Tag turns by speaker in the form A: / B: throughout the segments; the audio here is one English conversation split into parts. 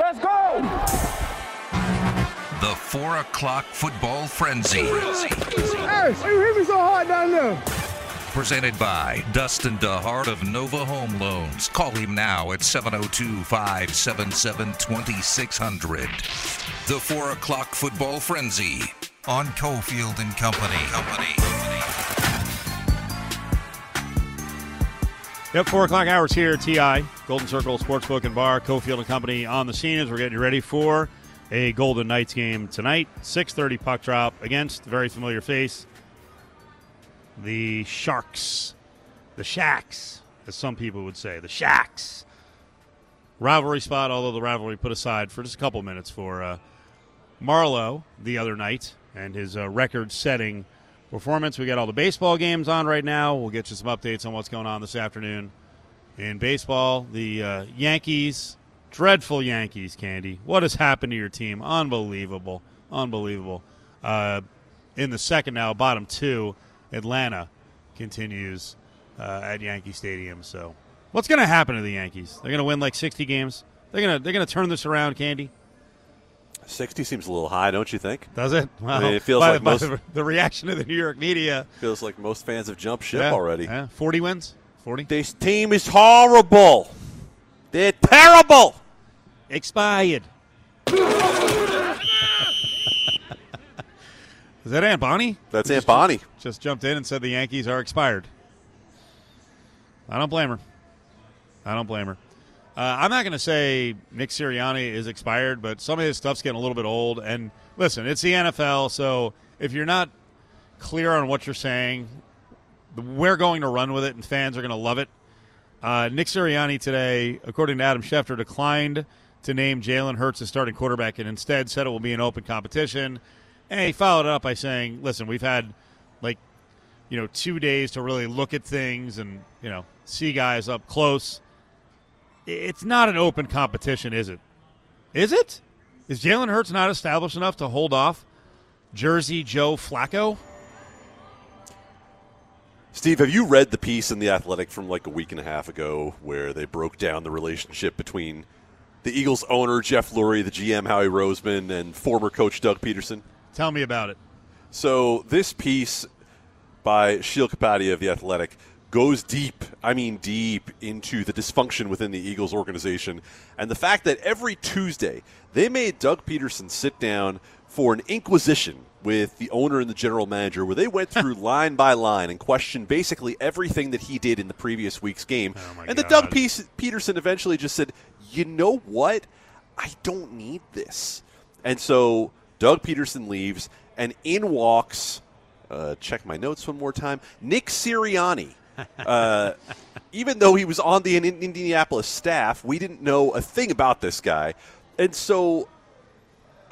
A: Let's go!
B: The 4 o'clock football frenzy.
A: Hey, you hit me so hard down there.
B: Presented by Dustin DeHart of Nova Home Loans. Call him now at 702 577 2600. The 4 o'clock football frenzy on Cofield and Company. Company.
C: Yep, four o'clock hours here. Ti Golden Circle Sportsbook and Bar, Cofield and Company on the scene as we're getting ready for a Golden Knights game tonight. Six thirty puck drop against very familiar face, the Sharks, the Shacks, as some people would say, the Shacks. Rivalry spot, although the rivalry put aside for just a couple minutes for uh, Marleau the other night and his uh, record-setting performance. We got all the baseball games on right now. We'll get you some updates on what's going on this afternoon in baseball. The uh, Yankees, dreadful Yankees, Candy. What has happened to your team? Unbelievable, unbelievable. Uh, in the second now, bottom two, Atlanta continues uh, at Yankee Stadium. So, what's going to happen to the Yankees? They're going to win like sixty games. They're to they're to turn this around, Candy.
D: 60 seems a little high, don't you think?
C: Does it? Well,
D: mean, it feels
C: by-
D: like
C: by
D: most-
C: the, the reaction of the New York media.
D: Feels like most fans have jumped ship
C: Yeah,
D: already.
C: yeah. Forty wins. Forty.
D: This team is horrible. They're terrible.
C: Expired. Is that Aunt Bonnie?
D: That's Aunt Bonnie.
C: Just jumped in and said the Yankees are expired. I don't blame her. I don't blame her. Uh, I'm not going to say Nick Sirianni is expired, but some of his stuff's getting a little bit old. And listen, it's the NFL, so if you're not clear on what you're saying, we're going to run with it, and fans are going to love it. Uh, Nick Sirianni today, according to Adam Schefter, declined to name Jalen Hurts as starting quarterback and instead said it will be an open competition. And he followed it up by saying, listen, we've had like, you know, two days to really look at things and, you know, see guys up close. It's not an open competition, is it? Is it? Is Jalen Hurts not established enough to hold off Jersey Joe Flacco?
D: Steve, have you read the piece in The Athletic from like a week and a half ago where they broke down the relationship between the Eagles owner, Jeff Lurie, the GM, Howie Roseman, and former coach Doug Pederson?
C: Tell me about it.
D: So this piece by Sheil Kapadia of The Athletic goes deep, I mean deep, into the dysfunction within the Eagles organization and the fact that every Tuesday they made Doug Pederson sit down for an inquisition with the owner and the general manager where they went through line by line and questioned basically everything that he did in the previous week's game.
C: my
D: and the. Doug Pe- Pederson eventually just said, "You know what? I don't need this." And so Doug Pederson leaves, and in walks. Uh, check my notes one more time. Nick Sirianni. Uh, even though he was on the in- Indianapolis staff, we didn't know a thing about this guy, and so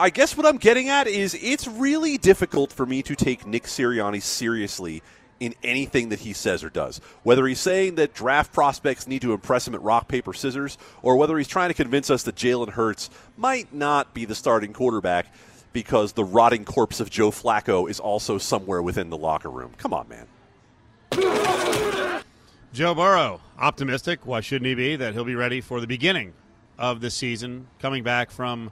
D: I guess what I'm getting at is it's really difficult for me to take Nick Sirianni seriously in anything that he says or does. Whether he's saying that draft prospects need to impress him at rock, paper, scissors, or whether he's trying to convince us that Jalen Hurts might not be the starting quarterback because the rotting corpse of Joe Flacco is also somewhere within the locker room. Come on, man.
C: Joe Burrow, optimistic. Why shouldn't he be? That he'll be ready for the beginning of the season, coming back from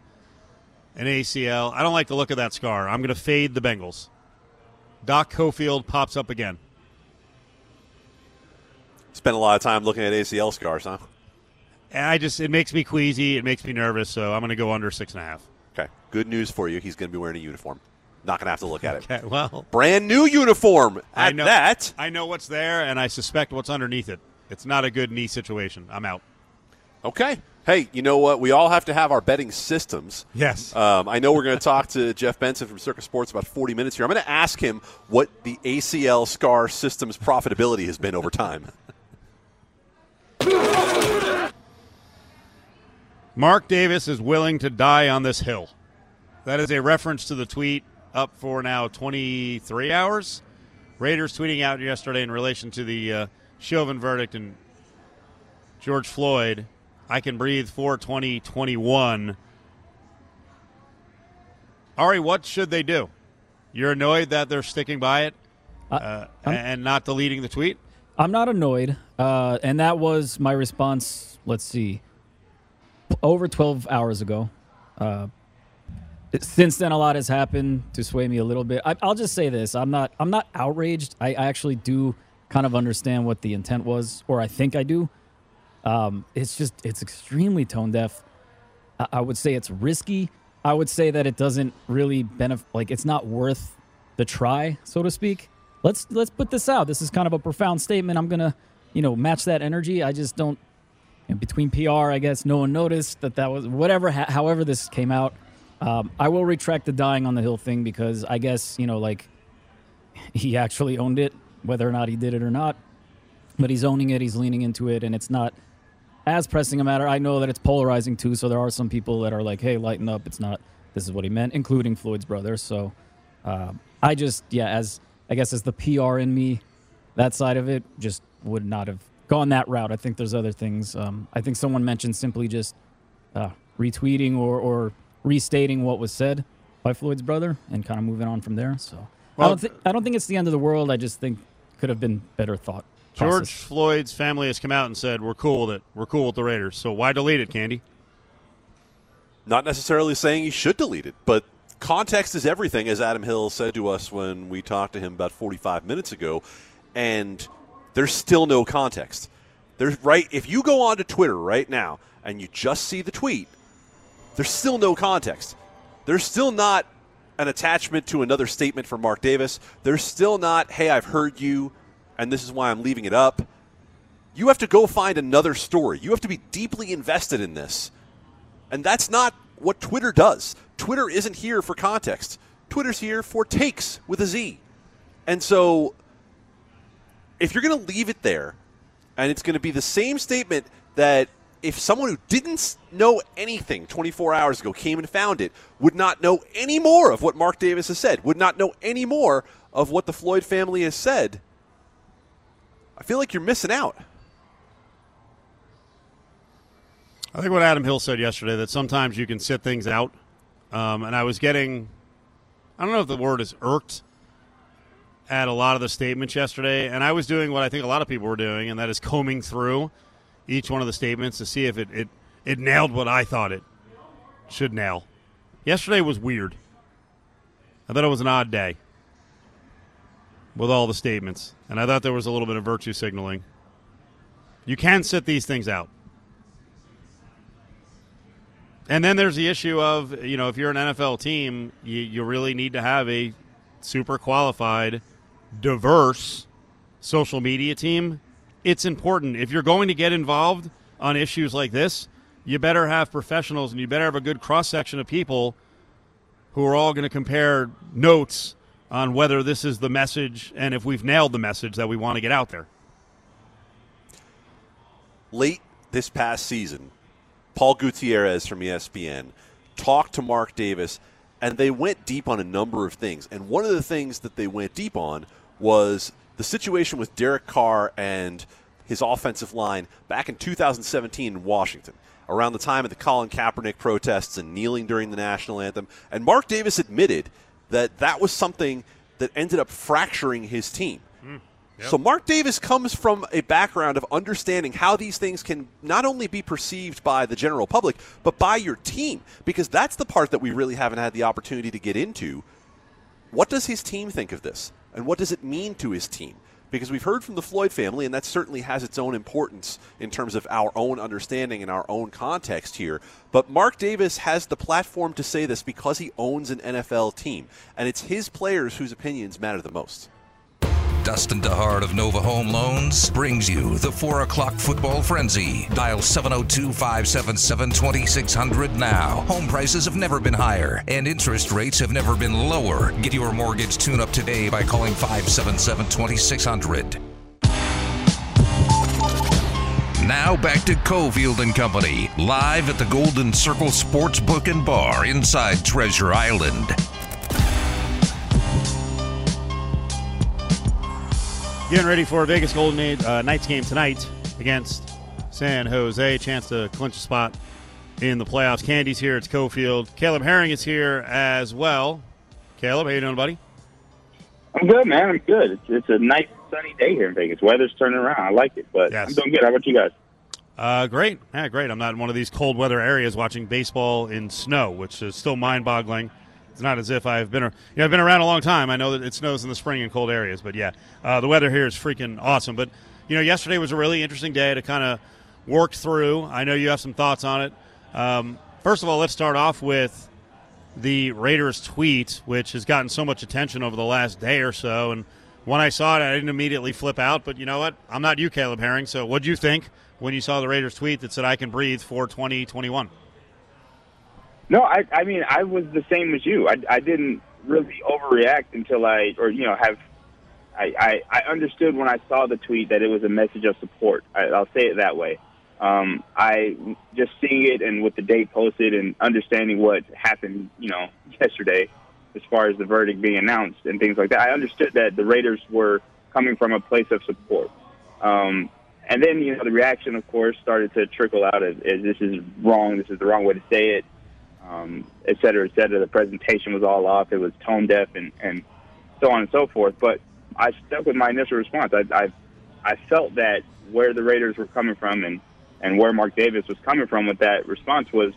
C: an ACL. I don't like the look of that scar. I'm going to fade the Bengals. Doc Cofield pops up again.
D: Spent a lot of time looking at ACL scars, huh?
C: And I just it makes me queasy. It makes me nervous. So I'm going to go under six and a half.
D: Okay. Good news for you. He's going to be wearing a uniform. Not going to have to look at it.
C: Okay, well,
D: Brand new uniform.
C: I know
D: that.
C: I know what's there, and I suspect what's underneath it. It's not a good knee situation. I'm out.
D: Okay. Hey, you know what? We all have to have our betting systems.
C: Yes.
D: Um, I know we're going to talk to Jeff Benson from Circa Sports about 40 minutes here. I'm going to ask him what the ACL scar system's profitability has been over time.
C: Mark Davis is willing to die on this hill. That is a reference to the tweet up for now 23 hours. Raiders tweeting out yesterday in relation to the uh, Chauvin verdict and George Floyd. I can breathe for 2021. Ari, what should they do? You're annoyed that they're sticking by it uh, and not deleting the tweet?
E: I'm not annoyed, uh, and that was my response. Let's see, over 12 hours ago. Uh, since then, a lot has happened to sway me a little bit. I, will just say this: I'm not I'm not outraged. I, I, actually do kind of understand what the intent was, or I think I do. Um, it's just it's extremely tone deaf. I, I would say it's risky. I would say that it doesn't really benefit. Like it's not worth the try, so to speak. Let's let's put this out. This is kind of a profound statement. I'm gonna, you know, match that energy. I just don't. Between PR, I guess no one noticed that that was whatever. Ha- however, this came out. Um, I will retract the dying on the hill thing because I guess you know, like he actually owned it, whether or not he did it or not. But he's owning it. He's leaning into it, and it's not as pressing a matter. I know that it's polarizing too. So there are some people that are like, "Hey, lighten up." It's not. This is what he meant, including Floyd's brother. So uh, I just, yeah, as I guess as the PR in me, that side of it just would not have gone that route. I think there's other things. Um, I think someone mentioned simply just uh, retweeting or, or restating what was said by Floyd's brother and kind of moving on from there. So well, I don't think I don't think it's the end of the world. I just think could have been better thought.
C: Process. George Floyd's family has come out and said we're cool with it. We're cool with the Raiders. So why delete it, Candy?
D: Not necessarily saying you should delete it, but context is everything, as Adam Hill said to us when we talked to him about 45 minutes ago. And there's still no context. There's right if you go onto Twitter right now and you just see the tweet, there's still no context. There's still not an attachment to another statement from Mark Davis. There's still not, hey, I've heard you, and this is why I'm leaving it up. You have to go find another story. You have to be deeply invested in this. And that's not what Twitter does. Twitter isn't here for context. Twitter's here for takes with a Z. And so if you're going to leave it there, and it's going to be the same statement that if someone who didn't know anything 24 hours ago came and found it, would not know any more of what Mark Davis has said, would not know any more of what the Floyd family has said, I feel like you're missing out.
C: I think what Adam Hill said yesterday that sometimes you can sit things out, um, and I was getting, I don't know if the word is irked at a lot of the statements yesterday, and I was doing what I think a lot of people were doing, and that is combing through each one of the statements to see if it, it, it nailed what I thought it should nail. Yesterday was weird. I thought it was an odd day with all the statements, and I thought there was a little bit of virtue signaling. You can sit these things out. And then there's the issue of, you know, if you're an NFL team, you, you really need to have a super qualified, diverse social media team it's important. If you're going to get involved on issues like this, you better have professionals and you better have a good cross section of people who are all going to compare notes on whether this is the message and if we've nailed the message that we want to get out there.
D: Late this past season, Paul Gutierrez from ESPN talked to Mark Davis, and they went deep on a number of things. And one of the things that they went deep on was the situation with Derek Carr and his offensive line back in 2017 in Washington, around the time of the Colin Kaepernick protests and kneeling during the national anthem. And Mark Davis admitted that that was something that ended up fracturing his team. Mm, yep. So Mark Davis comes from a background of understanding how these things can not only be perceived by the general public, but by your team, because that's the part that we really haven't had the opportunity to get into. What does his team think of this? And what does it mean to his team? Because we've heard from the Floyd family, and that certainly has its own importance in terms of our own understanding and our own context here. But Mark Davis has the platform to say this because he owns an NFL team, and it's his players whose opinions matter the most.
B: Dustin DeHart of Nova Home Loans brings you the 4 o'clock football frenzy. Dial 702 577 2600 now. Home prices have never been higher, and interest rates have never been lower. Get your mortgage tune up today by calling 577 2600. Now back to Cofield and Company, live at the Golden Circle Sportsbook and Bar inside Treasure Island.
C: Getting ready for a Vegas Golden uh, Knights game tonight against San Jose. Chance to clinch a spot in the playoffs. Candy's here. It's Cofield. Caleb Herring is here as well. Caleb, how you doing, buddy?
F: I'm good, man. I'm good. It's, it's a nice sunny day here in Vegas. Weather's turning around. I like it, but yes. I'm doing good. How about you guys?
C: Uh, great. Yeah, great. I'm not in one of these cold weather areas watching baseball in snow, which is still mind boggling. It's not as if I've been, you know, I've been around a long time. I know that it snows in the spring in cold areas, but yeah, uh, the weather here is freaking awesome. But you know, yesterday was a really interesting day to kind of work through. I know you have some thoughts on it. Um, first of all, let's start off with the Raiders tweet, which has gotten so much attention over the last day or so. And when I saw it, I didn't immediately flip out. But you know what? I'm not you, Caleb Herring. So what do you think when you saw the Raiders tweet that said, I can breathe for 2021?
F: No, I, I mean, I was the same as you. I, I didn't really overreact until I, or you know, have. I, I, I understood when I saw the tweet that it was a message of support. I, I'll say it that way. Um, I just seeing it and with the date posted and understanding what happened, you know, yesterday, as far as the verdict being announced and things like that. I understood that the Raiders were coming from a place of support. Um, and then, you know, the reaction, of course, started to trickle out as, as this is wrong, this is the wrong way to say it um, et cetera, et cetera. The presentation was all off. It was tone deaf and, and so on and so forth. But I stuck with my initial response. I, I, I felt that where the Raiders were coming from and, and where Mark Davis was coming from with that response was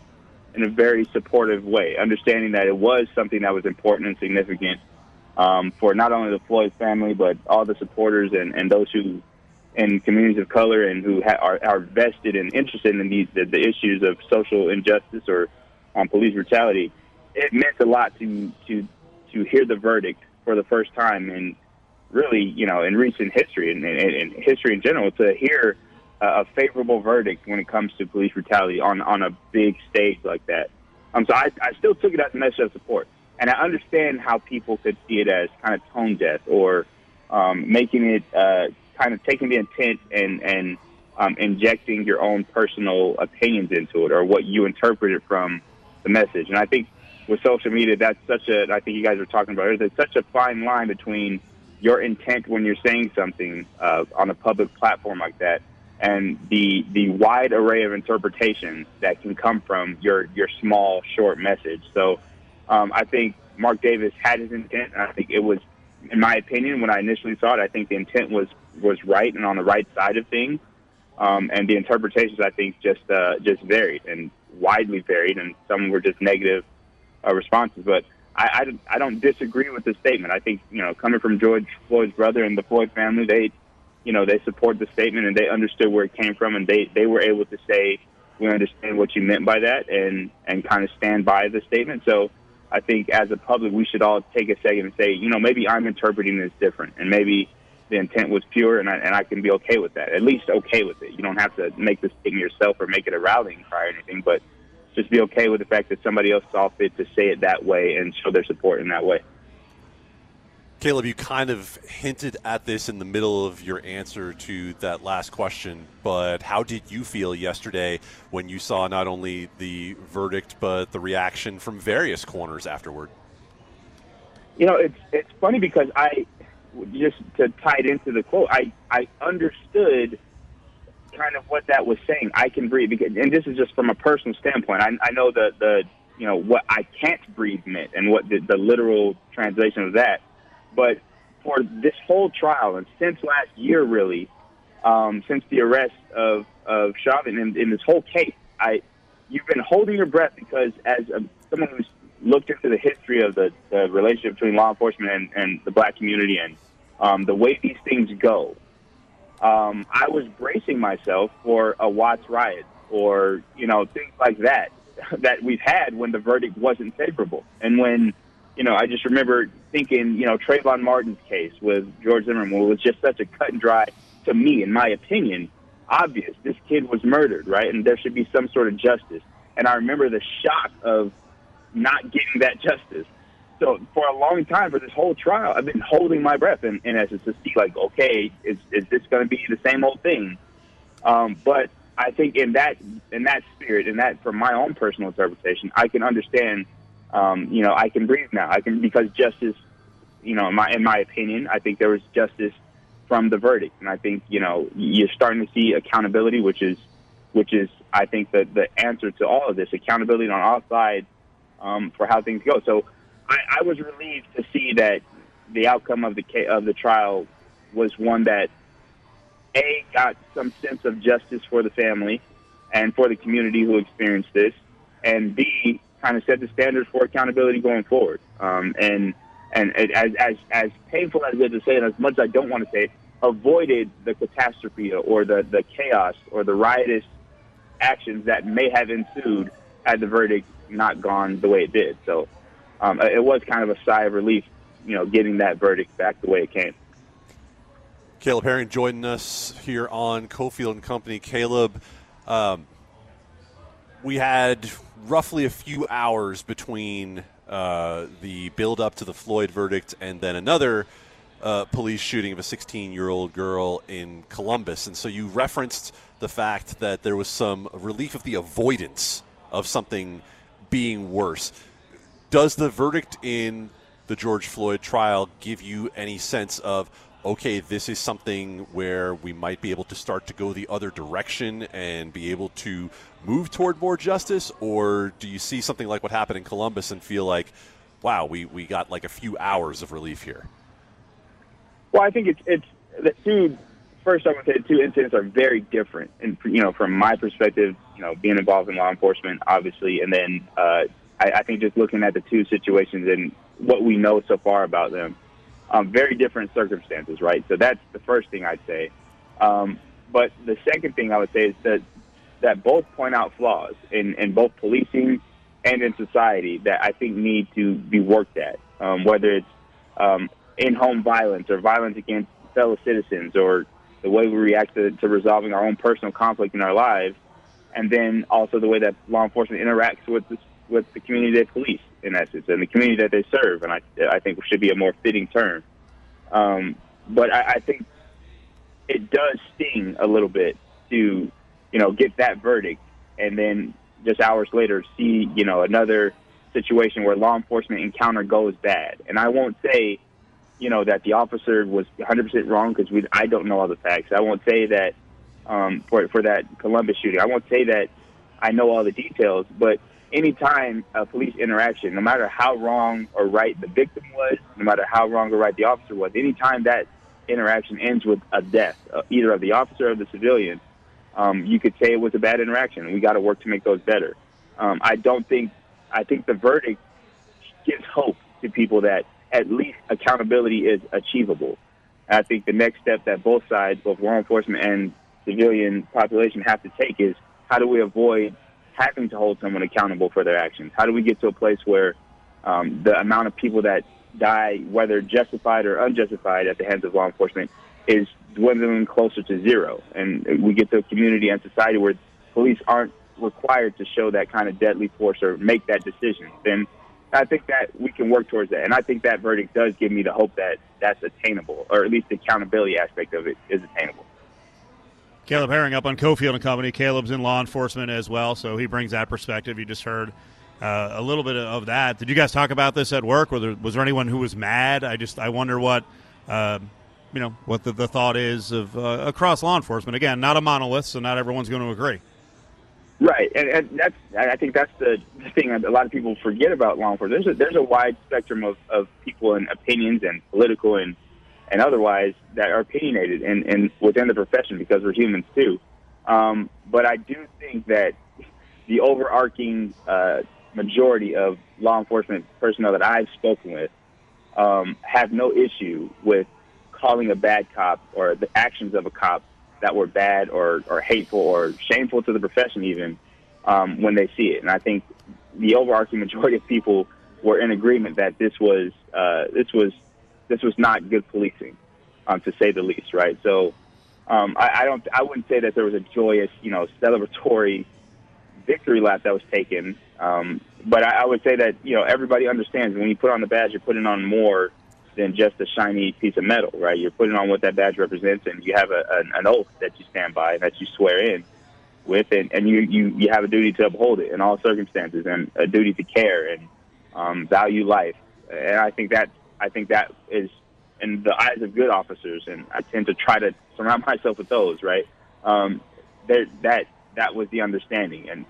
F: in a very supportive way, understanding that it was something that was important and significant um, for not only the Floyd family, but all the supporters and, and those who in communities of color and who ha- are, are vested and interested in these the, the issues of social injustice or on police brutality, it meant a lot to to to hear the verdict for the first time in really you know in recent history and history in general to hear a favorable verdict when it comes to police brutality on on a big stage like that. Um, so I, I still took it as a message of support, and I understand how people could see it as kind of tone deaf or um, making it uh, kind of taking the intent and and um, injecting your own personal opinions into it or what you interpret it from the message. And I think with social media, that's such a, I think you guys were talking about it, there's such a fine line between your intent when you're saying something uh, on a public platform like that and the the wide array of interpretations that can come from your your small short message. So um, I think Mark Davis had his intent, and I think it was, in my opinion, when I initially saw it, I think the intent was was right and on the right side of things, um, and the interpretations I think just uh, just varied. And widely varied, and some were just negative uh, responses. But I, I, I don't disagree with the statement. I think you know, coming from George Floyd's brother and the Floyd family, they, you know, they support the statement and they understood where it came from, and they they were able to say, we understand what you meant by that, and and kind of stand by the statement. So. I think as a public, we should all take a second and say, you know, maybe I'm interpreting this different, and maybe the intent was pure, and I, and I can be okay with that. At least okay with it. You don't have to make this thing yourself or make it a rallying cry or anything, but just be okay with the fact that somebody else saw fit to say it that way and show their support in that way.
D: Caleb, you kind of hinted at this in the middle of your answer to that last question, but how did you feel yesterday when you saw not only the verdict but the reaction from various corners afterward?
F: You know, it's it's funny because I just to tie it into the quote, I I understood kind of what that was saying. I can breathe, because, and this is just from a personal standpoint. I, I know the the you know what I can't breathe meant and what the, the literal translation of that. But for this whole trial and since last year, really, um, since the arrest of of Chauvin in, in this whole case, I you've been holding your breath because as a, someone who's looked into the history of the, the relationship between law enforcement and, and the black community and um, the way these things go, um, I was bracing myself for a Watts riot or you know things like that that we've had when the verdict wasn't favorable, and when you know I just remember thinking you know Trayvon Martin's case with George Zimmerman was just such a cut and dry to me, in my opinion, obvious. This kid was murdered, right, and there should be some sort of justice. And I remember the shock of not getting that justice so for a long time, for this whole trial, I've been holding my breath in, in essence to see, like, okay, is is this going to be the same old thing? Um, but I think in that in that spirit, in that from my own personal interpretation, I can understand. Um, you know, I can breathe now. I can because justice, you know, in my in my opinion, I think there was justice from the verdict, and I think you know you're starting to see accountability, which is which is I think the the answer to all of this accountability on all sides um, for how things go. So I, I was relieved to see that the outcome of the of the trial was one that a got some sense of justice for the family and for the community who experienced this, and B, kind of set the standards for accountability going forward. Um, and and it, as as as painful as it is to say, and as much as I don't want to say it, avoided the catastrophe or the the chaos or the riotous actions that may have ensued had the verdict not gone the way it did. So um, it was kind of a sigh of relief, you know, getting that verdict back the way it came.
D: Caleb Herring joining us here on Cofield and Company. Caleb, um, we had roughly a few hours between uh, the build up to the Floyd verdict and then another uh, police shooting of a 16 year old girl in Columbus. And so you referenced the fact that there was some relief of the avoidance of something being worse. Does the verdict in the George Floyd trial give you any sense of, okay, this is something where we might be able to start to go the other direction and be able to move toward more justice? Or do you see something like what happened in Columbus and feel like, wow, we, we got like a few hours of relief here?
F: Well, I think it's it's the two. First, I would say the two incidents are very different, and you know, from my perspective, you know, being involved in law enforcement, obviously, and then uh, I, I think just looking at the two situations and what we know so far about them, um, very different circumstances, right? So that's the first thing I'd say. Um, but the second thing I would say is that that both point out flaws in, in both policing and in society that I think need to be worked at, um, whether it's um, in-home violence or violence against fellow citizens or the way we react to, to resolving our own personal conflict in our lives, and then also the way that law enforcement interacts with the, with the community they police, in essence, and the community that they serve. And I, I think should be a more fitting term. Um, but I, I think it does sting a little bit to, you know, get that verdict and then just hours later see, you know, another situation where law enforcement encounter goes bad. And I won't say, you know, that the officer was 100% wrong because we I don't know all the facts. I won't say that um, for for that Columbus shooting. I won't say that I know all the details, but anytime a police interaction, no matter how wrong or right the victim was, no matter how wrong or right the officer was, anytime that interaction ends with a death, uh, either of the officer or the civilian, um, you could say it was a bad interaction. We got to work to make those better. Um, I don't think. I think the verdict gives hope to people that at least accountability is achievable. I think the next step that both sides, both law enforcement and civilian population, have to take is how do we avoid having to hold someone accountable for their actions? How do we get to a place where um, the amount of people that die, whether justified or unjustified, at the hands of law enforcement, is dwindling closer to zero, and we get to a community and society where police aren't required to show that kind of deadly force or make that decision, then I think that we can work towards that. And I think that verdict does give me the hope that that's attainable, or at least the accountability aspect of it is attainable.
C: Caleb Herring up on Cofield and Company. Caleb's in law enforcement as well, so he brings that perspective. You just heard uh, a little bit of that. Did you guys talk about this at work? There, was there anyone who was mad? I just I wonder what. Uh, you know what the, the thought is of uh, across law enforcement. Again, not a monolith, so not everyone's going to agree.
F: Right, and, and that's I think that's the thing that a lot of people forget about law enforcement. There's a, there's a wide spectrum of, of people and opinions and political and and otherwise that are opinionated and, and within the profession because we're humans too. Um, but I do think that the overarching uh, majority of law enforcement personnel that I've spoken with um, have no issue with calling a bad cop or the actions of a cop that were bad or, or hateful or shameful to the profession even um, when they see it. And I think the overarching majority of people were in agreement that this was uh, this was this was not good policing, um, to say the least. Right. So um, I, I don't I wouldn't say that there was a joyous you know celebratory victory lap that was taken. Um, but I, I would say that you know everybody understands when you put on the badge, you're putting on more than just a shiny piece of metal, right? You're putting on what that badge represents, and you have a, an, an oath that you stand by and that you swear in with, and, and you, you you have a duty to uphold it in all circumstances, and a duty to care and um, value life. And I think that I think that is in the eyes of good officers, and I tend to try to surround myself with those, right? Um, that that was the understanding, and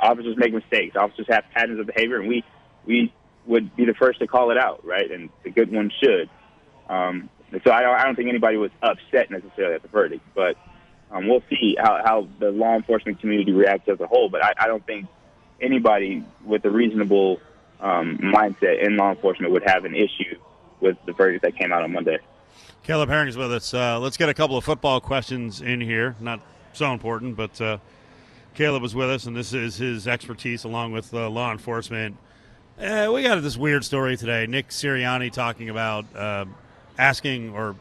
F: officers make mistakes. Officers have patterns of behavior, and we we would be the first to call it out, right? And the good ones should. Um, so I don't, I don't think anybody was upset necessarily at the verdict, but Um, we'll see how, how the law enforcement community reacts as a whole, but I, I don't think anybody with a reasonable um, mindset in law enforcement would have an issue with the verdict that came out on Monday.
C: Caleb Herring is with us. Uh, let's get a couple of football questions in here. Not so important, but uh, Caleb was with us, and this is his expertise along with uh, law enforcement. Uh, we got this weird story today. Nick Sirianni talking about uh, asking or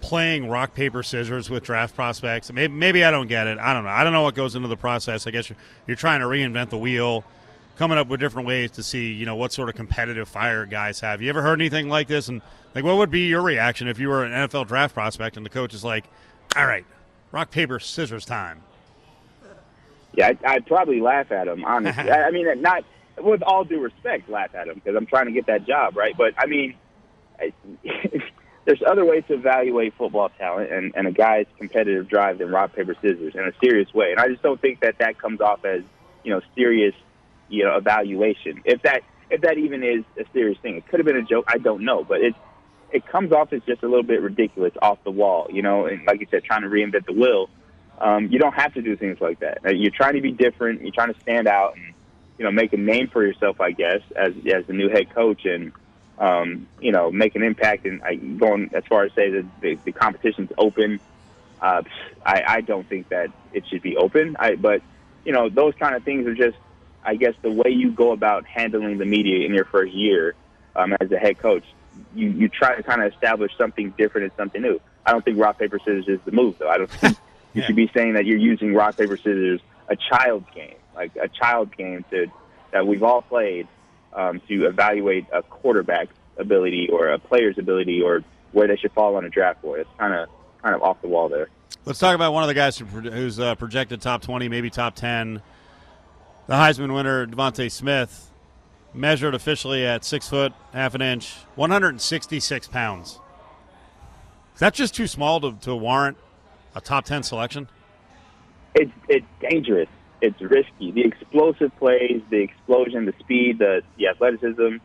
C: playing rock paper scissors with draft prospects. Maybe, maybe I don't get it. I don't know. I don't know what goes into the process. I guess you're, you're trying to reinvent the wheel, coming up with different ways to see you know what sort of competitive fire guys have. You ever heard anything like this? And like, what would be your reaction if you were an NFL draft prospect and the coach is like, "All right, rock paper scissors time."
F: Yeah, I'd, I'd probably laugh at him. Honestly, I, I mean, not with all due respect, laugh at him because I'm trying to get that job, right? But I mean, there's other ways to evaluate football talent and, and a guy's competitive drive than rock paper scissors in a serious way. And I just don't think that that comes off as you know serious, you know, evaluation. If that if that even is a serious thing, it could have been a joke. I don't know, but it it comes off as just a little bit ridiculous, off the wall, you know. And like you said, trying to reinvent the wheel. Um, you don't have to do things like that. You're trying to be different. You're trying to stand out and you know make a name for yourself, I guess, as as the new head coach and um, you know make an impact. And I, going as far as say that the, the competition's open, uh, I, I don't think that it should be open. I, but you know those kind of things are just, I guess, the way you go about handling the media in your first year um, as a head coach. You you try to kind of establish something different and something new. I don't think rock paper scissors is the move, though. I don't think you
C: Yeah.
F: should be saying that you're using rock paper scissors a child's game, like a child's game to that we've all played um, to evaluate a quarterback's ability or a player's ability or where they should fall on a draft board. It's kind of kind of off the wall there.
C: Let's talk about one of the guys who, who's uh, projected top 20, maybe top 10. The Heisman winner, DeVonta Smith, measured officially at six foot, half an inch, 166 pounds. Is that just too small to, to warrant a top 10 selection?
F: It's it's dangerous. It's risky. The explosive plays, the explosion, the speed, the the athleticism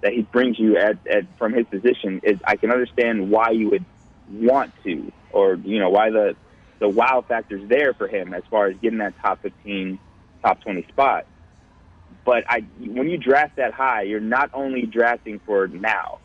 F: that he brings you at, at from his position is I can understand why you would want to or you know why the the wow factor's there for him as far as getting that top 15 top 20 spot. But I when you draft that high you're not only drafting for now.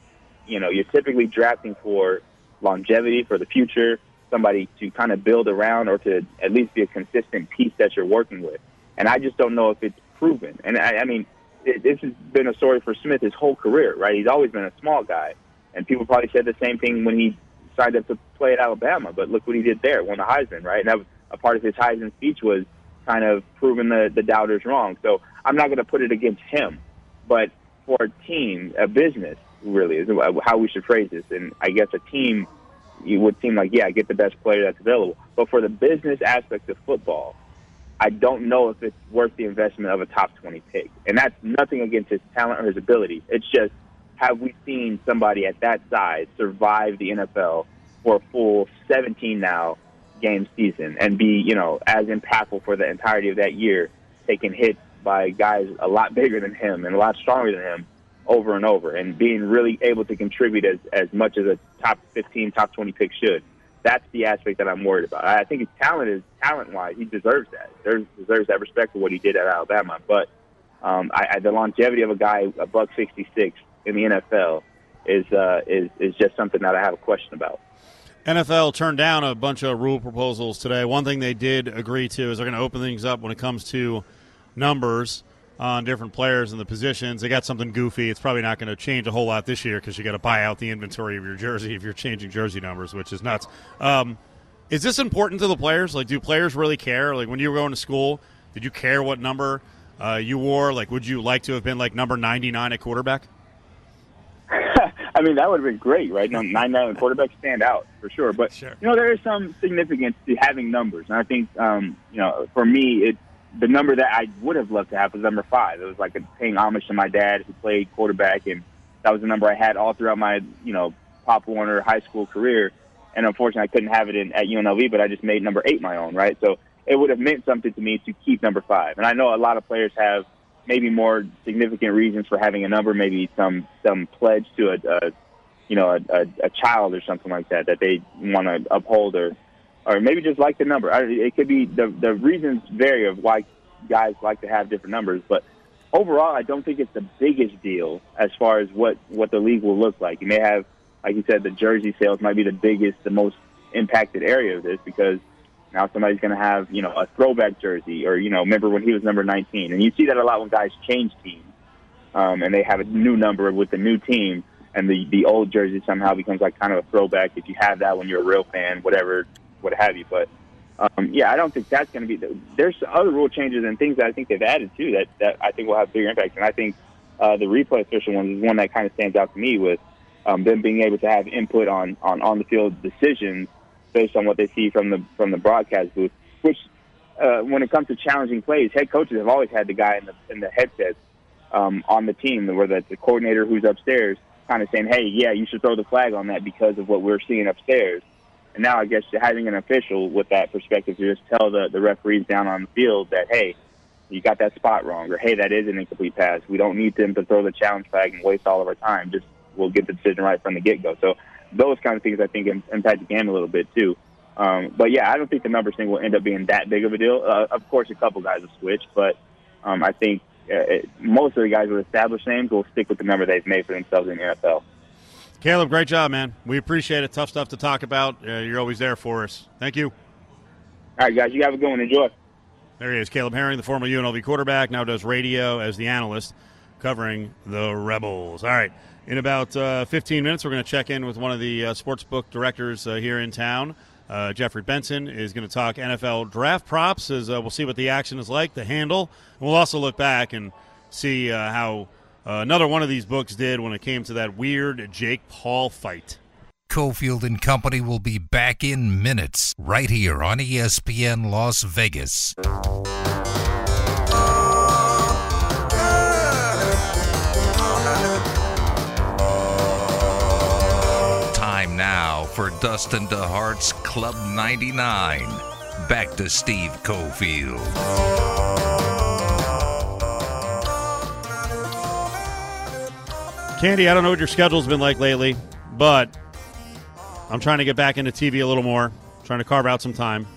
F: You know you're typically drafting for longevity for the future somebody to kind of build around or to at least be a consistent piece that you're working with. And I just don't know if it's proven. And I, I mean it, this has been a story for Smith his whole career right? He's always been a small guy. And people probably said the same thing when he signed up to play at Alabama. But look what he did there, won the Heisman, right? And that was a part of his Heisman speech was kind of proving the, the doubters wrong. So I'm not going to put it against him, but for a team, a business, really is how we should phrase this. And I guess a team, you would seem like, yeah, get the best player that's available. But for the business aspect of football, I don't know if it's worth the investment of a top 20 pick. And that's nothing against his talent or his ability. It's just, have we seen somebody at that size survive the NFL for a full 17 now game season and be, you know, as impactful for the entirety of that year, taking hits by guys a lot bigger than him and a lot stronger than him over and over and being really able to contribute as, as much as a top 15, top 20 pick should. That's the aspect that I'm worried about. I think his talent is talent wise. He deserves that. Deserves, deserves that respect for what he did at Alabama. But um, I, I, the longevity of a guy, a buck 66 in the NFL, is uh, is is just something that I have a question about.
C: NFL turned down a bunch of rule proposals today. One thing they did agree to is they're going to open things up when it comes to numbers on different players and the positions. They got something goofy. It's probably not going to change a whole lot this year because you got to buy out the inventory of your jersey if you're changing jersey numbers, which is nuts. Um, is this important to the players? Like, do players really care? Like, when you were going to school, did you care what number uh, you wore? Like, would you like to have been like number 99 at quarterback?
F: I mean, that would have been great, right? No, nine nine quarterbacks stand out for sure. But
C: Sure.
F: you know, there is some significance to having numbers, and I think um, you know, for me, it the number that I would have loved to have was number five. It was like a, paying homage to my dad who played quarterback, and that was the number I had all throughout my you know Pop Warner high school career. And unfortunately, I couldn't have it in, at UNLV, but I just made number eight my own, right? So it would have meant something to me to keep number five. And I know a lot of players have maybe more significant reasons for having a number, maybe some some pledge to a, a you know a, a, a child or something like that that they want to uphold or or maybe just like the number. I, it could be the the reasons vary of why guys like to have different numbers, but overall, I don't think it's the biggest deal as far as what what the league will look like. You may have, like you said, the jersey sales might be the biggest, the most impacted area of this because now somebody's going to have you know a throwback jersey or you know remember when he was number 19, and you see that a lot when guys change teams um, and they have a new number with the new team. And the the old jersey somehow becomes like kind of a throwback if you have that when you're a real fan, whatever, what have you. But um, yeah, I don't think that's going to be. The, there's other rule changes and things that I think they've added too that, that I think will have bigger impact. And I think uh, the replay official one is one that kind of stands out to me with um, them being able to have input on on on the field decisions based on what they see from the from the broadcast booth. Which, uh, when it comes to challenging plays, head coaches have always had the guy in the in the headset um, on the team, where that's the coordinator who's upstairs, kind of saying, "Hey, yeah, you should throw the flag on that because of what we're seeing upstairs." And now I guess having an official with that perspective to just tell the, the referees down on the field that, hey, you got that spot wrong, or hey, that is an incomplete pass. We don't need them to throw the challenge flag and waste all of our time. Just we'll get the decision right from the get go. So those kind of things I think impact the game a little bit too. Um, but yeah, I don't think the numbers thing will end up being that big of a deal. Uh, of course, a couple guys will switch, but um, I think uh, it, most of the guys with established names will stick with the number they've made for themselves in the NFL.
C: Caleb, great job, man. We appreciate it. Tough stuff to talk about. Uh, you're always there for us. Thank you.
F: All right, guys. You have a good one. Enjoy.
C: There he is, Caleb Herring, the former UNLV quarterback, now does radio as the analyst covering the Rebels. All right. In about uh, 15 minutes, we're going to check in with one of the uh, sportsbook directors uh, here in town. Uh, Jeffrey Benson is going to talk NFL draft props as uh, we'll see what the action is like, the handle. And We'll also look back and see uh, how another one of these books did when it came to that weird Jake Paul fight.
B: Cofield and Company will be back in minutes right here on ESPN Las Vegas. Now for Dustin DeHart's Club 99. Back to Steve Cofield.
C: Candy, I don't know what your schedule's been like lately, but I'm trying to get back into TV a little more, trying to carve out some time.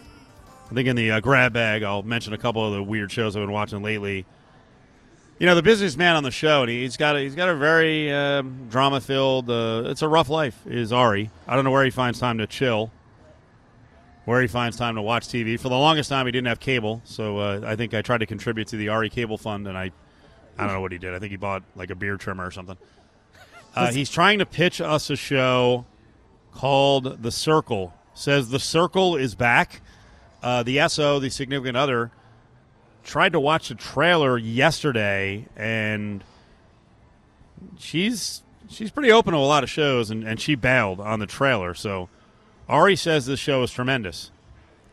C: I think in the uh, grab bag, I'll mention a couple of the weird shows I've been watching lately. You know, the businessman on the show, and he's got a, he's got a very uh, drama filled. Uh, it's a rough life. Is Ari? I don't know where he finds time to chill, where he finds time to watch TV. For the longest time, he didn't have cable, so uh, I think I tried to contribute to the Ari Cable Fund, and I I don't know what he did. I think he bought like a beard trimmer or something. Uh, he's trying to pitch us a show called The Circle. Says The Circle is back. Uh, the SO, the significant other, tried to watch the trailer yesterday, and she's she's pretty open to a lot of shows, and, and she bailed on the trailer. So Ari says this show is tremendous.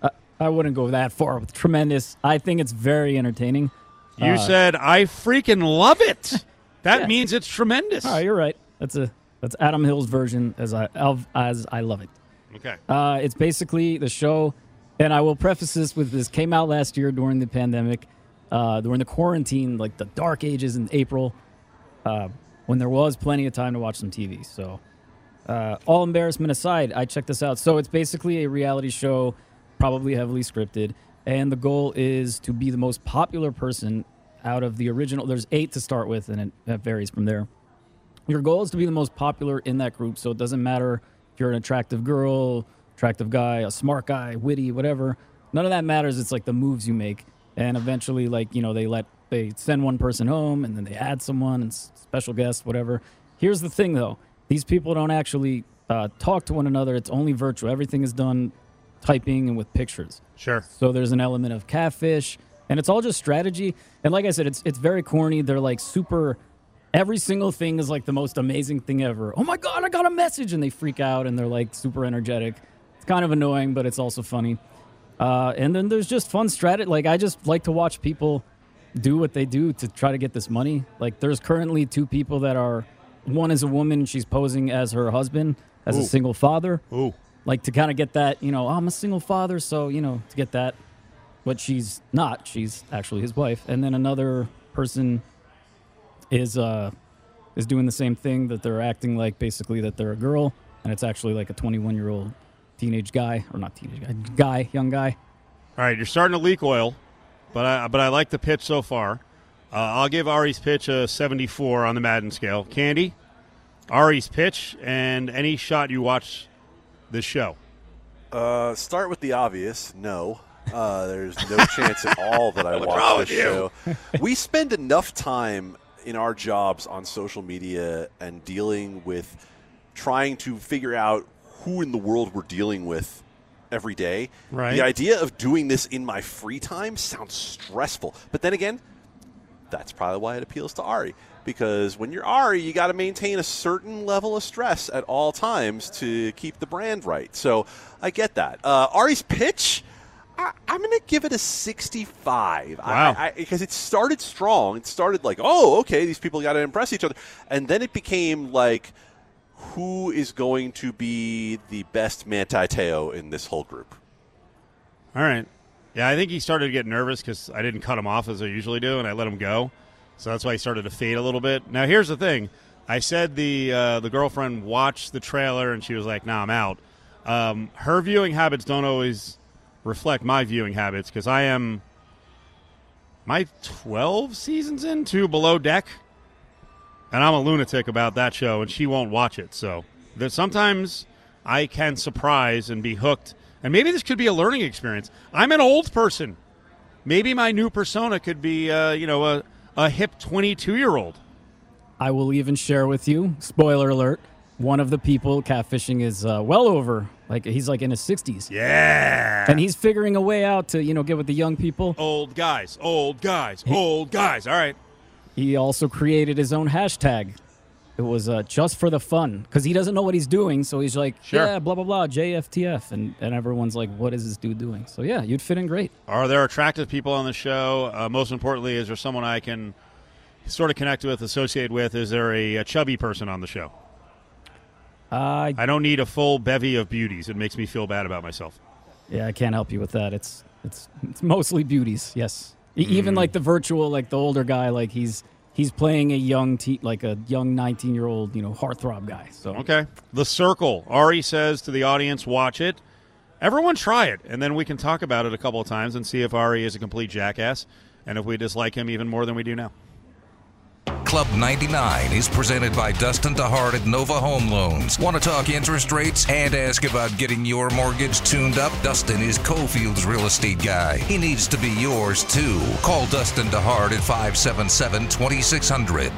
E: I, I wouldn't go that far with tremendous. I think it's very entertaining.
C: You
E: Uh,
C: said I freaking love it. That
E: Yeah.
C: means it's tremendous.
E: Oh, you're right. That's a that's Adam Hill's version as I of as I love it.
C: Okay.
E: Uh, it's basically the show, and I will preface this with this came out last year during the pandemic, uh, during the quarantine, like the dark ages in April, uh, when there was plenty of time to watch some TV. So, uh, all embarrassment aside, I checked this out. So it's basically a reality show, probably heavily scripted, and the goal is to be the most popular person out of the original. There's eight to start with, and it, it varies from there your goal is to be the most popular in that group. So it doesn't matter if you're an attractive girl, attractive guy, a smart guy, witty, whatever. None of that matters. It's like the moves you make. And eventually, like, you know, they let, they send one person home and then they add someone and special guest, whatever. Here's the thing though these people don't actually uh, talk to one another. It's only virtual. Everything is done typing and with pictures.
C: Sure.
E: So there's an element of catfish, and it's all just strategy. And like I said, it's it's very corny. They're like super. Every single thing is like the most amazing thing ever. Oh my god, I got a message, and they freak out and they're like super energetic. Kind of annoying, but it's also funny. Uh, and then there's just fun strategy. Like I just like to watch people do what they do to try to get this money. Like there's currently two people that are. One is a woman. She's posing as her husband, as a single father
C: Ooh.
E: like to kind of get that, you know, I'm a single father, so you know, to get that, but she's not. She's actually his wife. And then another person is uh is doing the same thing that they're acting like basically that they're a girl, and it's actually like a 21 year old teenage guy or not teenage guy, guy, young guy.
C: All right, you're starting to leak oil, but I, but I like the pitch so far. Uh, I'll give Ari's pitch a 74 on the Madden scale. Candy, Ari's pitch, and any shot you watch this show.
D: Uh, start with the obvious. No. Uh, there's no chance at all that I watch this show. We spend enough time in our jobs on social media and dealing with trying to figure out who in the world we're dealing with every day.
C: Right.
D: The idea of doing this in my free time sounds stressful. But then again, that's probably why it appeals to Ari. Because when you're Ari, you got to maintain a certain level of stress at all times to keep the brand right. So I get that. Uh, Ari's pitch, I, I'm going to give it a 65.
C: Wow.
D: Because it started strong. It started like, oh, okay, these people got to impress each other. And then it became like, who is going to be the best Manti Te'o in this whole group?
C: All right. Yeah, I think he started to get nervous because I didn't cut him off as I usually do, and I let him go. So that's why he started to fade a little bit. Now, here's the thing. I said the uh, the girlfriend watched the trailer, and she was like, "Nah, I'm out." Um, her viewing habits don't always reflect my viewing habits because I am my 12 seasons into Below Deck, and I'm a lunatic about that show, and she won't watch it. So that sometimes I can surprise and be hooked, and maybe this could be a learning experience. I'm an old person. Maybe my new persona could be, uh, you know, a, a hip 22 year old.
E: I will even share with you, spoiler alert, one of the people catfishing is uh, well over, like he's like in his 60s.
C: Yeah.
E: And he's figuring a way out to, you know, get with the young people.
C: old guys, old guys, old guys. All right.
E: He also created his own hashtag. It was uh, just for the fun because he doesn't know what he's doing. So he's like,
C: Sure.
E: yeah, blah, blah, blah, JFTF. And, and everyone's like, what is this dude doing? So yeah, you'd fit in great.
C: Are there attractive people on the show? Uh, most importantly, is there someone I can sort of connect with, associate with? Is there a, a chubby person on the show?
E: Uh,
C: I don't need a full bevy of beauties. It makes me feel bad about myself.
E: yeah, I can't help you with that. It's it's it's mostly beauties. Yes. Even
C: mm.
E: like the virtual, like the older guy, like he's he's playing a young te- like a young nineteen year old, you know, heartthrob guy. So
C: Okay. The Circle. Ari says to the audience, watch it. Everyone try it, and then we can talk about it a couple of times and see if Ari is a complete jackass and if we dislike him even more than we do now.
B: Club 99 is presented by Dustin DeHart at Nova Home Loans. Want to talk interest rates and ask about getting your mortgage tuned up? Dustin is Cofield's real estate guy. He needs to be yours too. Call Dustin DeHart at 577 2600.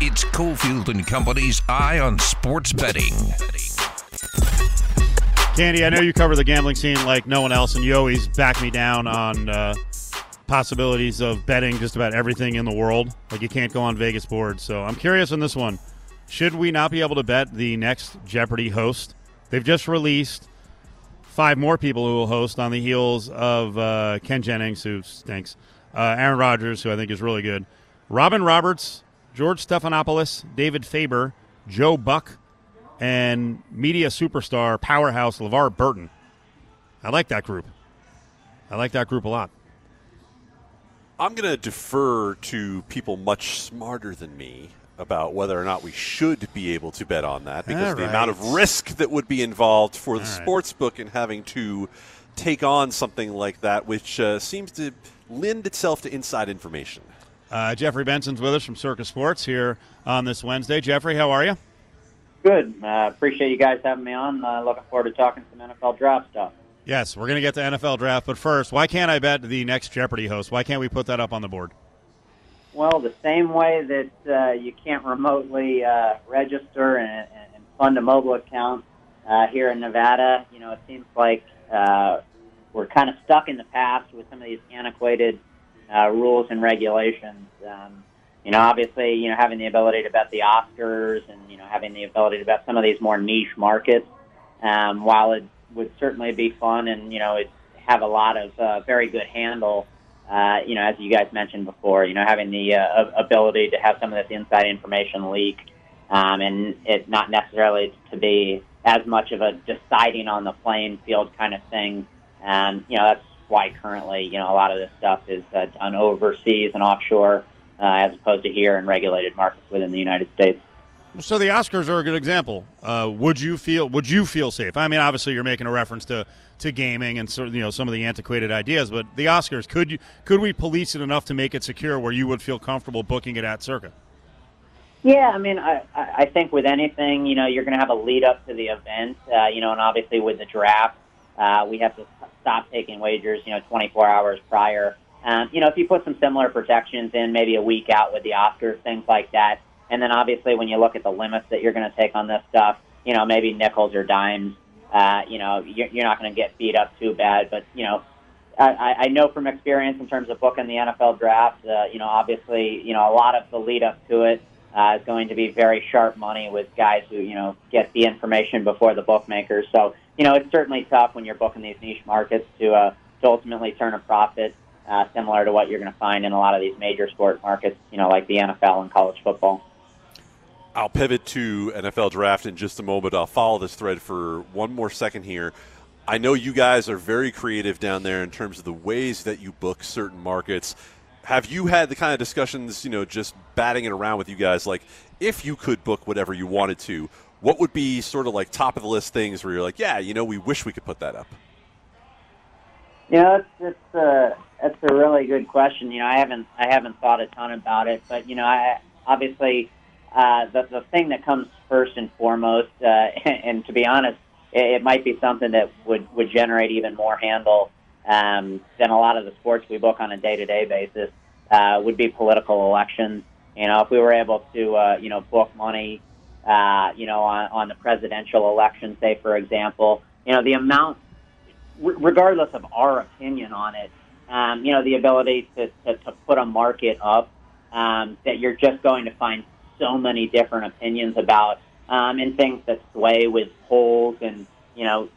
B: It's Cofield and Company's Eye on Sports Betting.
C: Candy, I know you cover the gambling scene like no one else, and you always back me down on uh, possibilities of betting just about everything in the world. Like you can't go on Vegas board. So I'm curious on this one. Should we not be able to bet the next Jeopardy host? They've just released five more people who will host on the heels of uh, Ken Jennings, who stinks, uh, Aaron Rodgers, who I think is really good, Robin Roberts, George Stephanopoulos, David Faber, Joe Buck, and media superstar powerhouse LeVar Burton. I like that group. I like that group a lot.
D: I'm going to defer to people much smarter than me about whether or not we should be able to bet on that because
C: All
D: the amount of risk that would be involved for the
C: All right.
D: sports book in having to take on something like that, which uh, seems to lend itself to inside information.
C: Uh, Jeffrey Benson's with us from Circa Sports here on this Wednesday. Jeffrey, how are you?
G: Good. Uh, appreciate you guys having me on. Uh, looking forward to talking some NFL draft stuff.
C: Yes, we're going to get to NFL draft, but first, why can't I bet the next Jeopardy host? Why can't we put that up on the board?
G: Well, the same way that uh, you can't remotely uh, register and, and fund a mobile account uh, here in Nevada, you know, it seems like uh, we're kind of stuck in the past with some of these antiquated uh, rules and regulations. Um, you know, obviously, you know, having the ability to bet the Oscars and you know having the ability to bet some of these more niche markets, um, while it would certainly be fun and you know it have a lot of uh, very good handle. Uh, you know, as you guys mentioned before, you know, having the uh, ability to have some of this inside information leak, um, and it not necessarily to be as much of a deciding on the playing field kind of thing. Um, you know, that's why currently, you know, a lot of this stuff is uh, done overseas and offshore, uh, as opposed to here in regulated markets within the United States.
C: So the Oscars are a good example. Uh, would you feel Would you feel safe? I mean, obviously, you're making a reference to, to gaming and you know some of the antiquated ideas, but the Oscars could you could we police it enough to make it secure where you would feel comfortable booking it at Circa?
G: Yeah, I mean, I, I think with anything, you know, you're going to have a lead up to the event, uh, you know, and obviously with the draft, uh, we have to stop taking wagers, you know, 24 hours prior. Um, you know, if you put some similar protections in, maybe a week out with the Oscars, things like that, and then obviously when you look at the limits that you're going to take on this stuff, you know, maybe nickels or dimes, uh, you know, you're, you're not going to get beat up too bad. But, you know, I, I know from experience in terms of booking the NFL draft, uh, you know, obviously, you know, a lot of the lead up to it uh, is going to be very sharp money with guys who, you know, get the information before the bookmakers. So, you know, it's certainly tough when you're booking these niche markets to, uh, to ultimately turn a profit, uh, similar to what you're going to find in a lot of these major sport markets, you know, like the NFL and college football.
D: I'll pivot to NFL draft in just a moment. I'll follow this thread for one more second here. I know you guys are very creative down there in terms of the ways that you book certain markets. Have you had the kind of discussions, you know, just batting it around with you guys, like if you could book whatever you wanted to, what would be sort of like top of the list things where you're like, yeah, you know, we wish we could put that up?
G: You know, it's it's uh, that's a really good question. You know, I haven't I haven't thought a ton about it, but you know, I obviously uh, the, the thing that comes first and foremost, uh, and, and to be honest, it, it might be something that would, would generate even more handle um, than a lot of the sports we book on a day to day basis, uh, would be political elections. You know, if we were able to, uh, you know, book money, uh, you know, on, on the presidential election, say, for example, you know, the amount, regardless of our opinion on it, um, you know, the ability to, to, to put a market up um, that you're just going to find so many different opinions about, um, and things that sway with polls and you know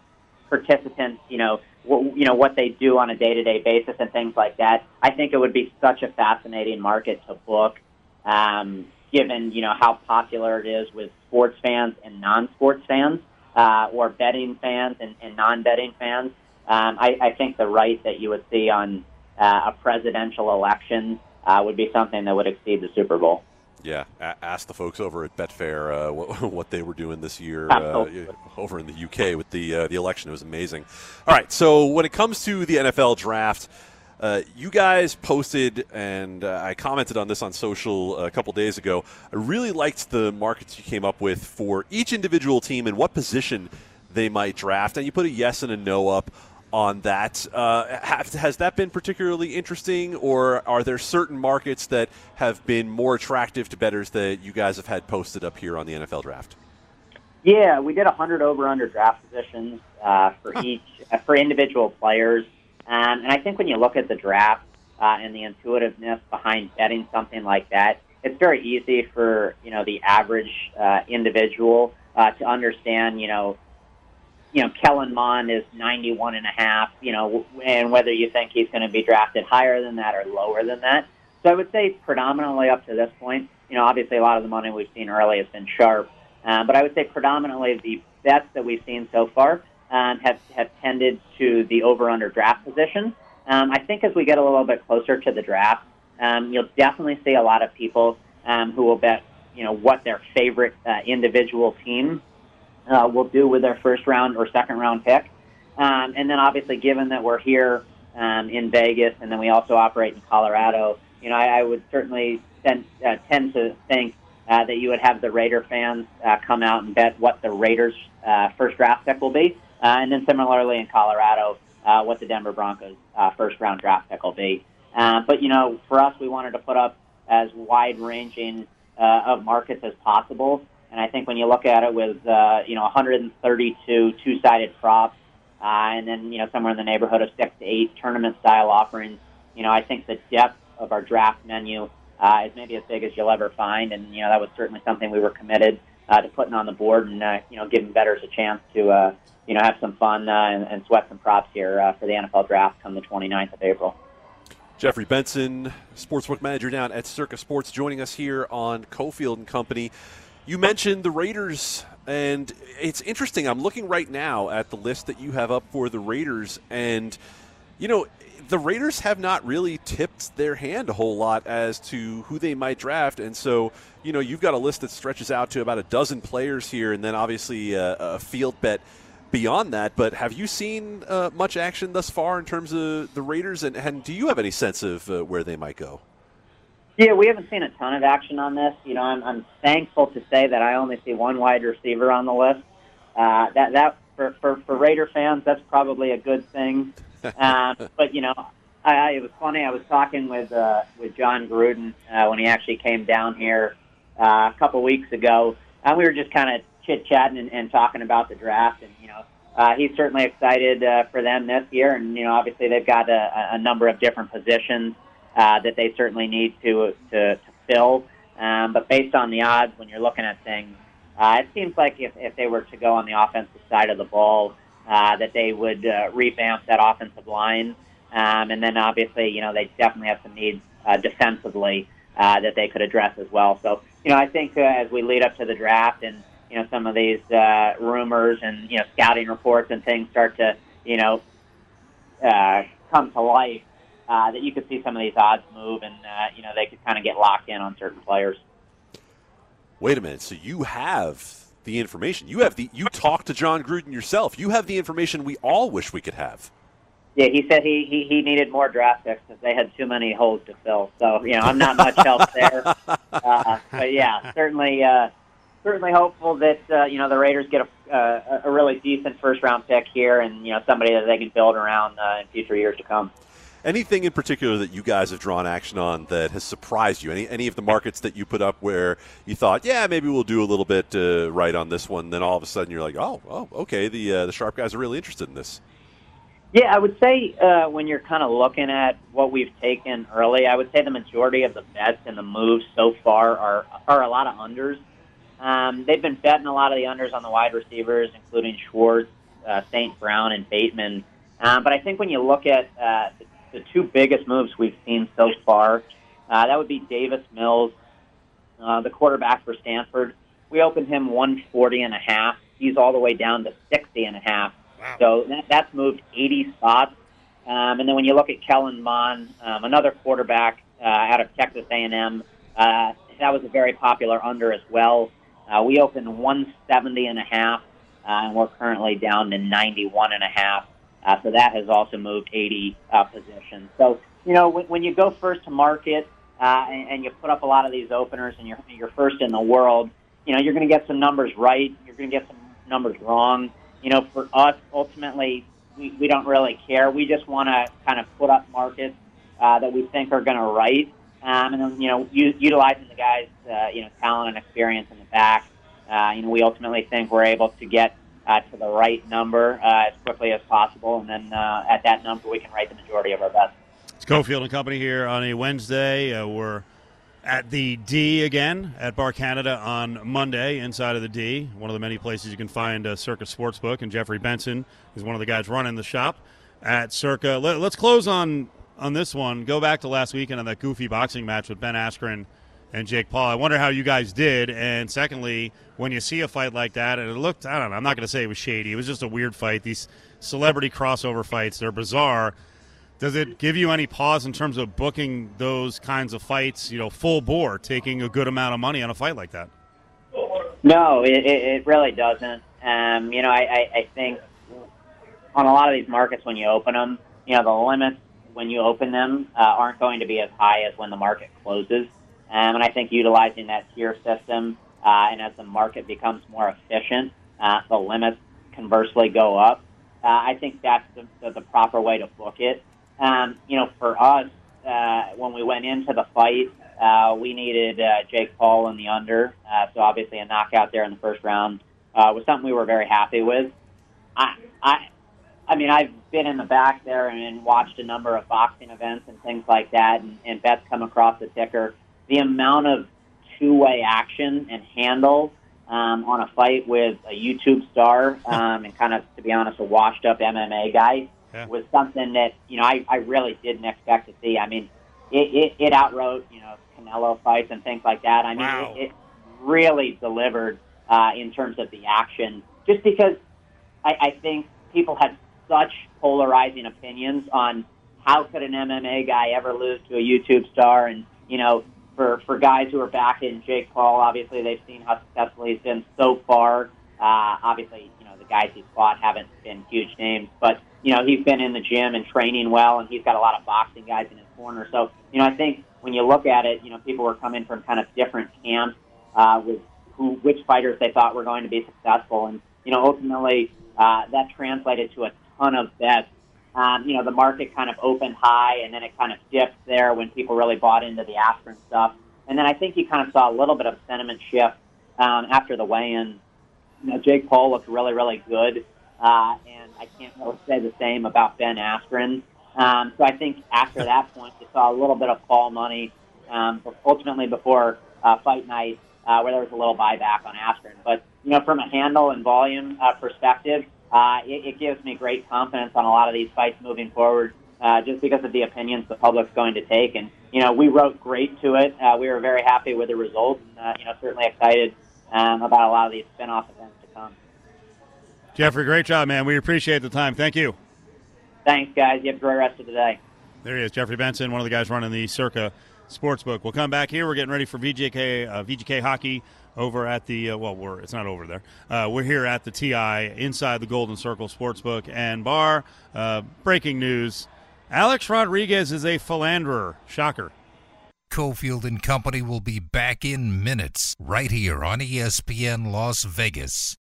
G: participants, you know, w- you know what they do on a day-to-day basis and things like that. I think it would be such a fascinating market to book, um, given you know how popular it is with sports fans and non-sports fans, uh, or betting fans and, and non-betting fans. Um, I, I think the right that you would see on uh, a presidential election uh, would be something that would exceed the Super Bowl.
D: Yeah, a- ask the folks over at Betfair uh, what, what, they were doing this year uh, over in the UK with the uh, the election. It was amazing. All right, so when it comes to the NFL draft, uh, you guys posted and uh, I commented on this on social a couple days ago. I really liked the markets you came up with for each individual team and what position they might draft, and you put a yes and a no up on that. Uh, have, has that been particularly interesting, or are there certain markets that have been more attractive to bettors that you guys have had posted up here on the NFL draft?
G: Yeah, we did 100 over under draft positions uh, for each uh, for individual players, um, and I think when you look at the draft uh, and the intuitiveness behind betting something like that, it's very easy for you know the average uh, individual uh, to understand you know you know, Kellen Mond is 91 and a half, you know, and whether you think he's going to be drafted higher than that or lower than that. So I would say predominantly up to this point, you know, obviously a lot of the money we've seen early has been sharp, um, but I would say predominantly the bets that we've seen so far um, have, have tended to the over-under draft position. Um, I think as we get a little bit closer to the draft, um, you'll definitely see a lot of people um, who will bet, you know, what their favorite uh, individual team uh, will do with their first round or second round pick. Um, and then obviously, given that we're here um, in Vegas and then we also operate in Colorado, you know, I, I would certainly tend, uh, tend to think uh, that you would have the Raider fans uh, come out and bet what the Raiders' uh, first draft pick will be. Uh, and then similarly in Colorado, uh, what the Denver Broncos' uh, first round draft pick will be. Uh, but, you know, for us, we wanted to put up as wide ranging uh, of markets as possible. And I think when you look at it with uh, you know 132 two-sided props, uh, and then you know somewhere in the neighborhood of six to eight tournament-style offerings, you know I think the depth of our draft menu uh, is maybe as big as you'll ever find, and you know that was certainly something we were committed uh, to putting on the board, and uh, you know giving bettors a chance to uh, you know have some fun uh, and, and sweat some props here uh, for the NFL draft come the 29th of April.
D: Jeffrey Benson, sportsbook manager down at Circa Sports, joining us here on Cofield and Company. You mentioned the Raiders, and it's interesting. I'm looking right now at the list that you have up for the Raiders, and you know the Raiders have not really tipped their hand a whole lot as to who they might draft, and so you know you've got a list that stretches out to about a dozen players here, and then obviously a, a field bet beyond that. But have you seen uh, much action thus far in terms of the Raiders, and, and do you have any sense of uh, where they might go?
G: Yeah, we haven't seen a ton of action on this. You know, I'm, I'm thankful to say that I only see one wide receiver on the list. Uh, that that for, for for Raider fans, that's probably a good thing. Um, but you know, I, I, it was funny. I was talking with uh, with Jon Gruden uh, when he actually came down here uh, a couple weeks ago, and we were just kind of chit chatting and, and talking about the draft. And you know, uh, he's certainly excited uh, for them this year. And you know, obviously they've got a, a number of different positions uh, that they certainly need to to, to fill. Um, but based on the odds, when you're looking at things, uh, it seems like if, if they were to go on the offensive side of the ball, uh, that they would uh, revamp that offensive line. Um, and then obviously, you know, they definitely have some needs uh, defensively uh, that they could address as well. So, you know, I think uh, as we lead up to the draft and, you know, some of these uh, rumors and, you know, scouting reports and things start to, you know, uh, come to life, uh, that you could see some of these odds move and, uh, you know, they could kind of get locked in on certain players.
D: Wait a minute. So you have the information. You have the you talked to Jon Gruden yourself. You have the information we all wish we could have.
G: Yeah, he said he, he, he needed more draft picks because they had too many holes to fill. So you know, I'm not much help there. Uh, but yeah, certainly uh, certainly hopeful that uh, you know the Raiders get a, uh, a really decent first round pick here, and you know somebody that they can build around uh, in future years to come.
D: Anything in particular that you guys have drawn action on that has surprised you? Any any of the markets that you put up where you thought, yeah, maybe we'll do a little bit uh, right on this one. Then all of a sudden you're like, oh, oh, okay, the uh, the sharp guys are really interested in this.
G: Yeah, I would say uh, when you're kind of looking at what we've taken early, I would say the majority of the bets and the moves so far are are a lot of unders. Um, they've been betting a lot of the unders on the wide receivers, including Schwartz, uh, St. Brown, and Bateman. Um, but I think when you look at uh, the the two biggest moves we've seen so far. Uh, that would be Davis Mills, uh, the quarterback for Stanford. We opened him 140 and a half. He's all the way down to 60 and a half. Wow. So that, that's moved 80 spots. Um, and then when you look at Kellen Mond, um, another quarterback uh, out of Texas A&M, uh, that was a very popular under as well. Uh, we opened 170 and a half, uh, and we're currently down to 91 and a half. Uh, so that has also moved 80 uh, positions. So, you know, when, when you go first to market uh, and, and you put up a lot of these openers and you're, you're first in the world, you know, you're going to get some numbers right. You're going to get some numbers wrong. You know, for us, ultimately, we, we don't really care. We just want to kind of put up markets uh, that we think are going to write. Um, and then, you know, u- utilizing the guys, uh, you know, talent and experience in the back. Uh, you know, we ultimately think we're able to get uh, to the right number uh, as quickly as possible, and then uh, at that number we can write the majority of our bets.
C: It's Cofield and Company here on a Wednesday. Uh, we're at the D again at Bar Canada on Monday, inside of the D, one of the many places you can find a Circa Sportsbook. And Jeffrey Benson is one of the guys running the shop at Circa. Let, us close on on this one. Go back to last weekend on that goofy boxing match with Ben Askren and Jake Paul. I wonder how you guys did. And secondly, when you see a fight like that, and it looked, I don't know, I'm not going to say it was shady. It was just a weird fight. These celebrity crossover fights, they're bizarre. Does it give you any pause in terms of booking those kinds of fights, you know, full bore, taking a good amount of money on a fight like that?
G: No, it, it really doesn't. Um, you know, I, I, I think on a lot of these markets, when you open them, you know, the limits when you open them uh, aren't going to be as high as when the market closes. Um, and I think utilizing that tier system, uh, and as the market becomes more efficient, uh, the limits conversely go up. Uh, I think that's the, the, the proper way to book it. Um, you know, for us, uh, when we went into the fight, uh, we needed uh, Jake Paul in the under. Uh, so obviously, a knockout there in the first round uh, was something we were very happy with. I, I, I mean, I've been in the back there and watched a number of boxing events and things like that, and, and bets come across the ticker the amount of two-way action and handle um, on a fight with a YouTube star um, and kind of, to be honest, a washed-up MMA guy yeah. was something that you know I, I really didn't expect to see. I mean, it, it, it outwrote you know Canelo fights and things like that. I mean,
C: wow.
G: it, it really delivered uh, in terms of the action, just because I, I think people had such polarizing opinions on how could an MMA guy ever lose to a YouTube star? And you know, for for guys who are back in Jake Paul, obviously they've seen how successful he's been so far. Uh, obviously, you know the guys he's fought haven't been huge names, but you know he's been in the gym and training well, and he's got a lot of boxing guys in his corner. So you know I think when you look at it, you know people were coming from kind of different camps uh, with who which fighters they thought were going to be successful, and you know ultimately uh, that translated to a ton of bets. Um, you know the market kind of opened high, and then it kind of dipped there when people really bought into the Askren stuff, and then I think you kind of saw a little bit of sentiment shift um, after the weigh-in you know, Jake Paul looked really, really good, uh, and I can't really say the same about Ben Askren. Um, so I think after that point, you saw a little bit of Paul money, um, ultimately before uh, fight night, uh, where there was a little buyback on Askren. But you know, from a handle and volume uh, perspective, uh, it, it gives me great confidence on a lot of these fights moving forward. Uh, just because of the opinions the public's going to take, and you know, we wrote great to it. Uh, we were very happy with the result, and uh, you know, certainly excited um, about a lot of these spin-off events to come.
C: Jeffrey, great job, man. We appreciate the time. Thank you.
G: Thanks, guys. You have a great rest of the day.
C: There he is, Jeffrey Benson, one of the guys running the Circa Sportsbook. We'll come back here. We're getting ready for VGK uh, VGK hockey over at the uh, well, we're it's not over there. Uh, we're here at the TI inside the Golden Circle Sportsbook and Bar. Uh, breaking news: Alex Rodriguez is a philanderer. Shocker.
B: Cofield and Company will be back in minutes right here on ESPN Las Vegas.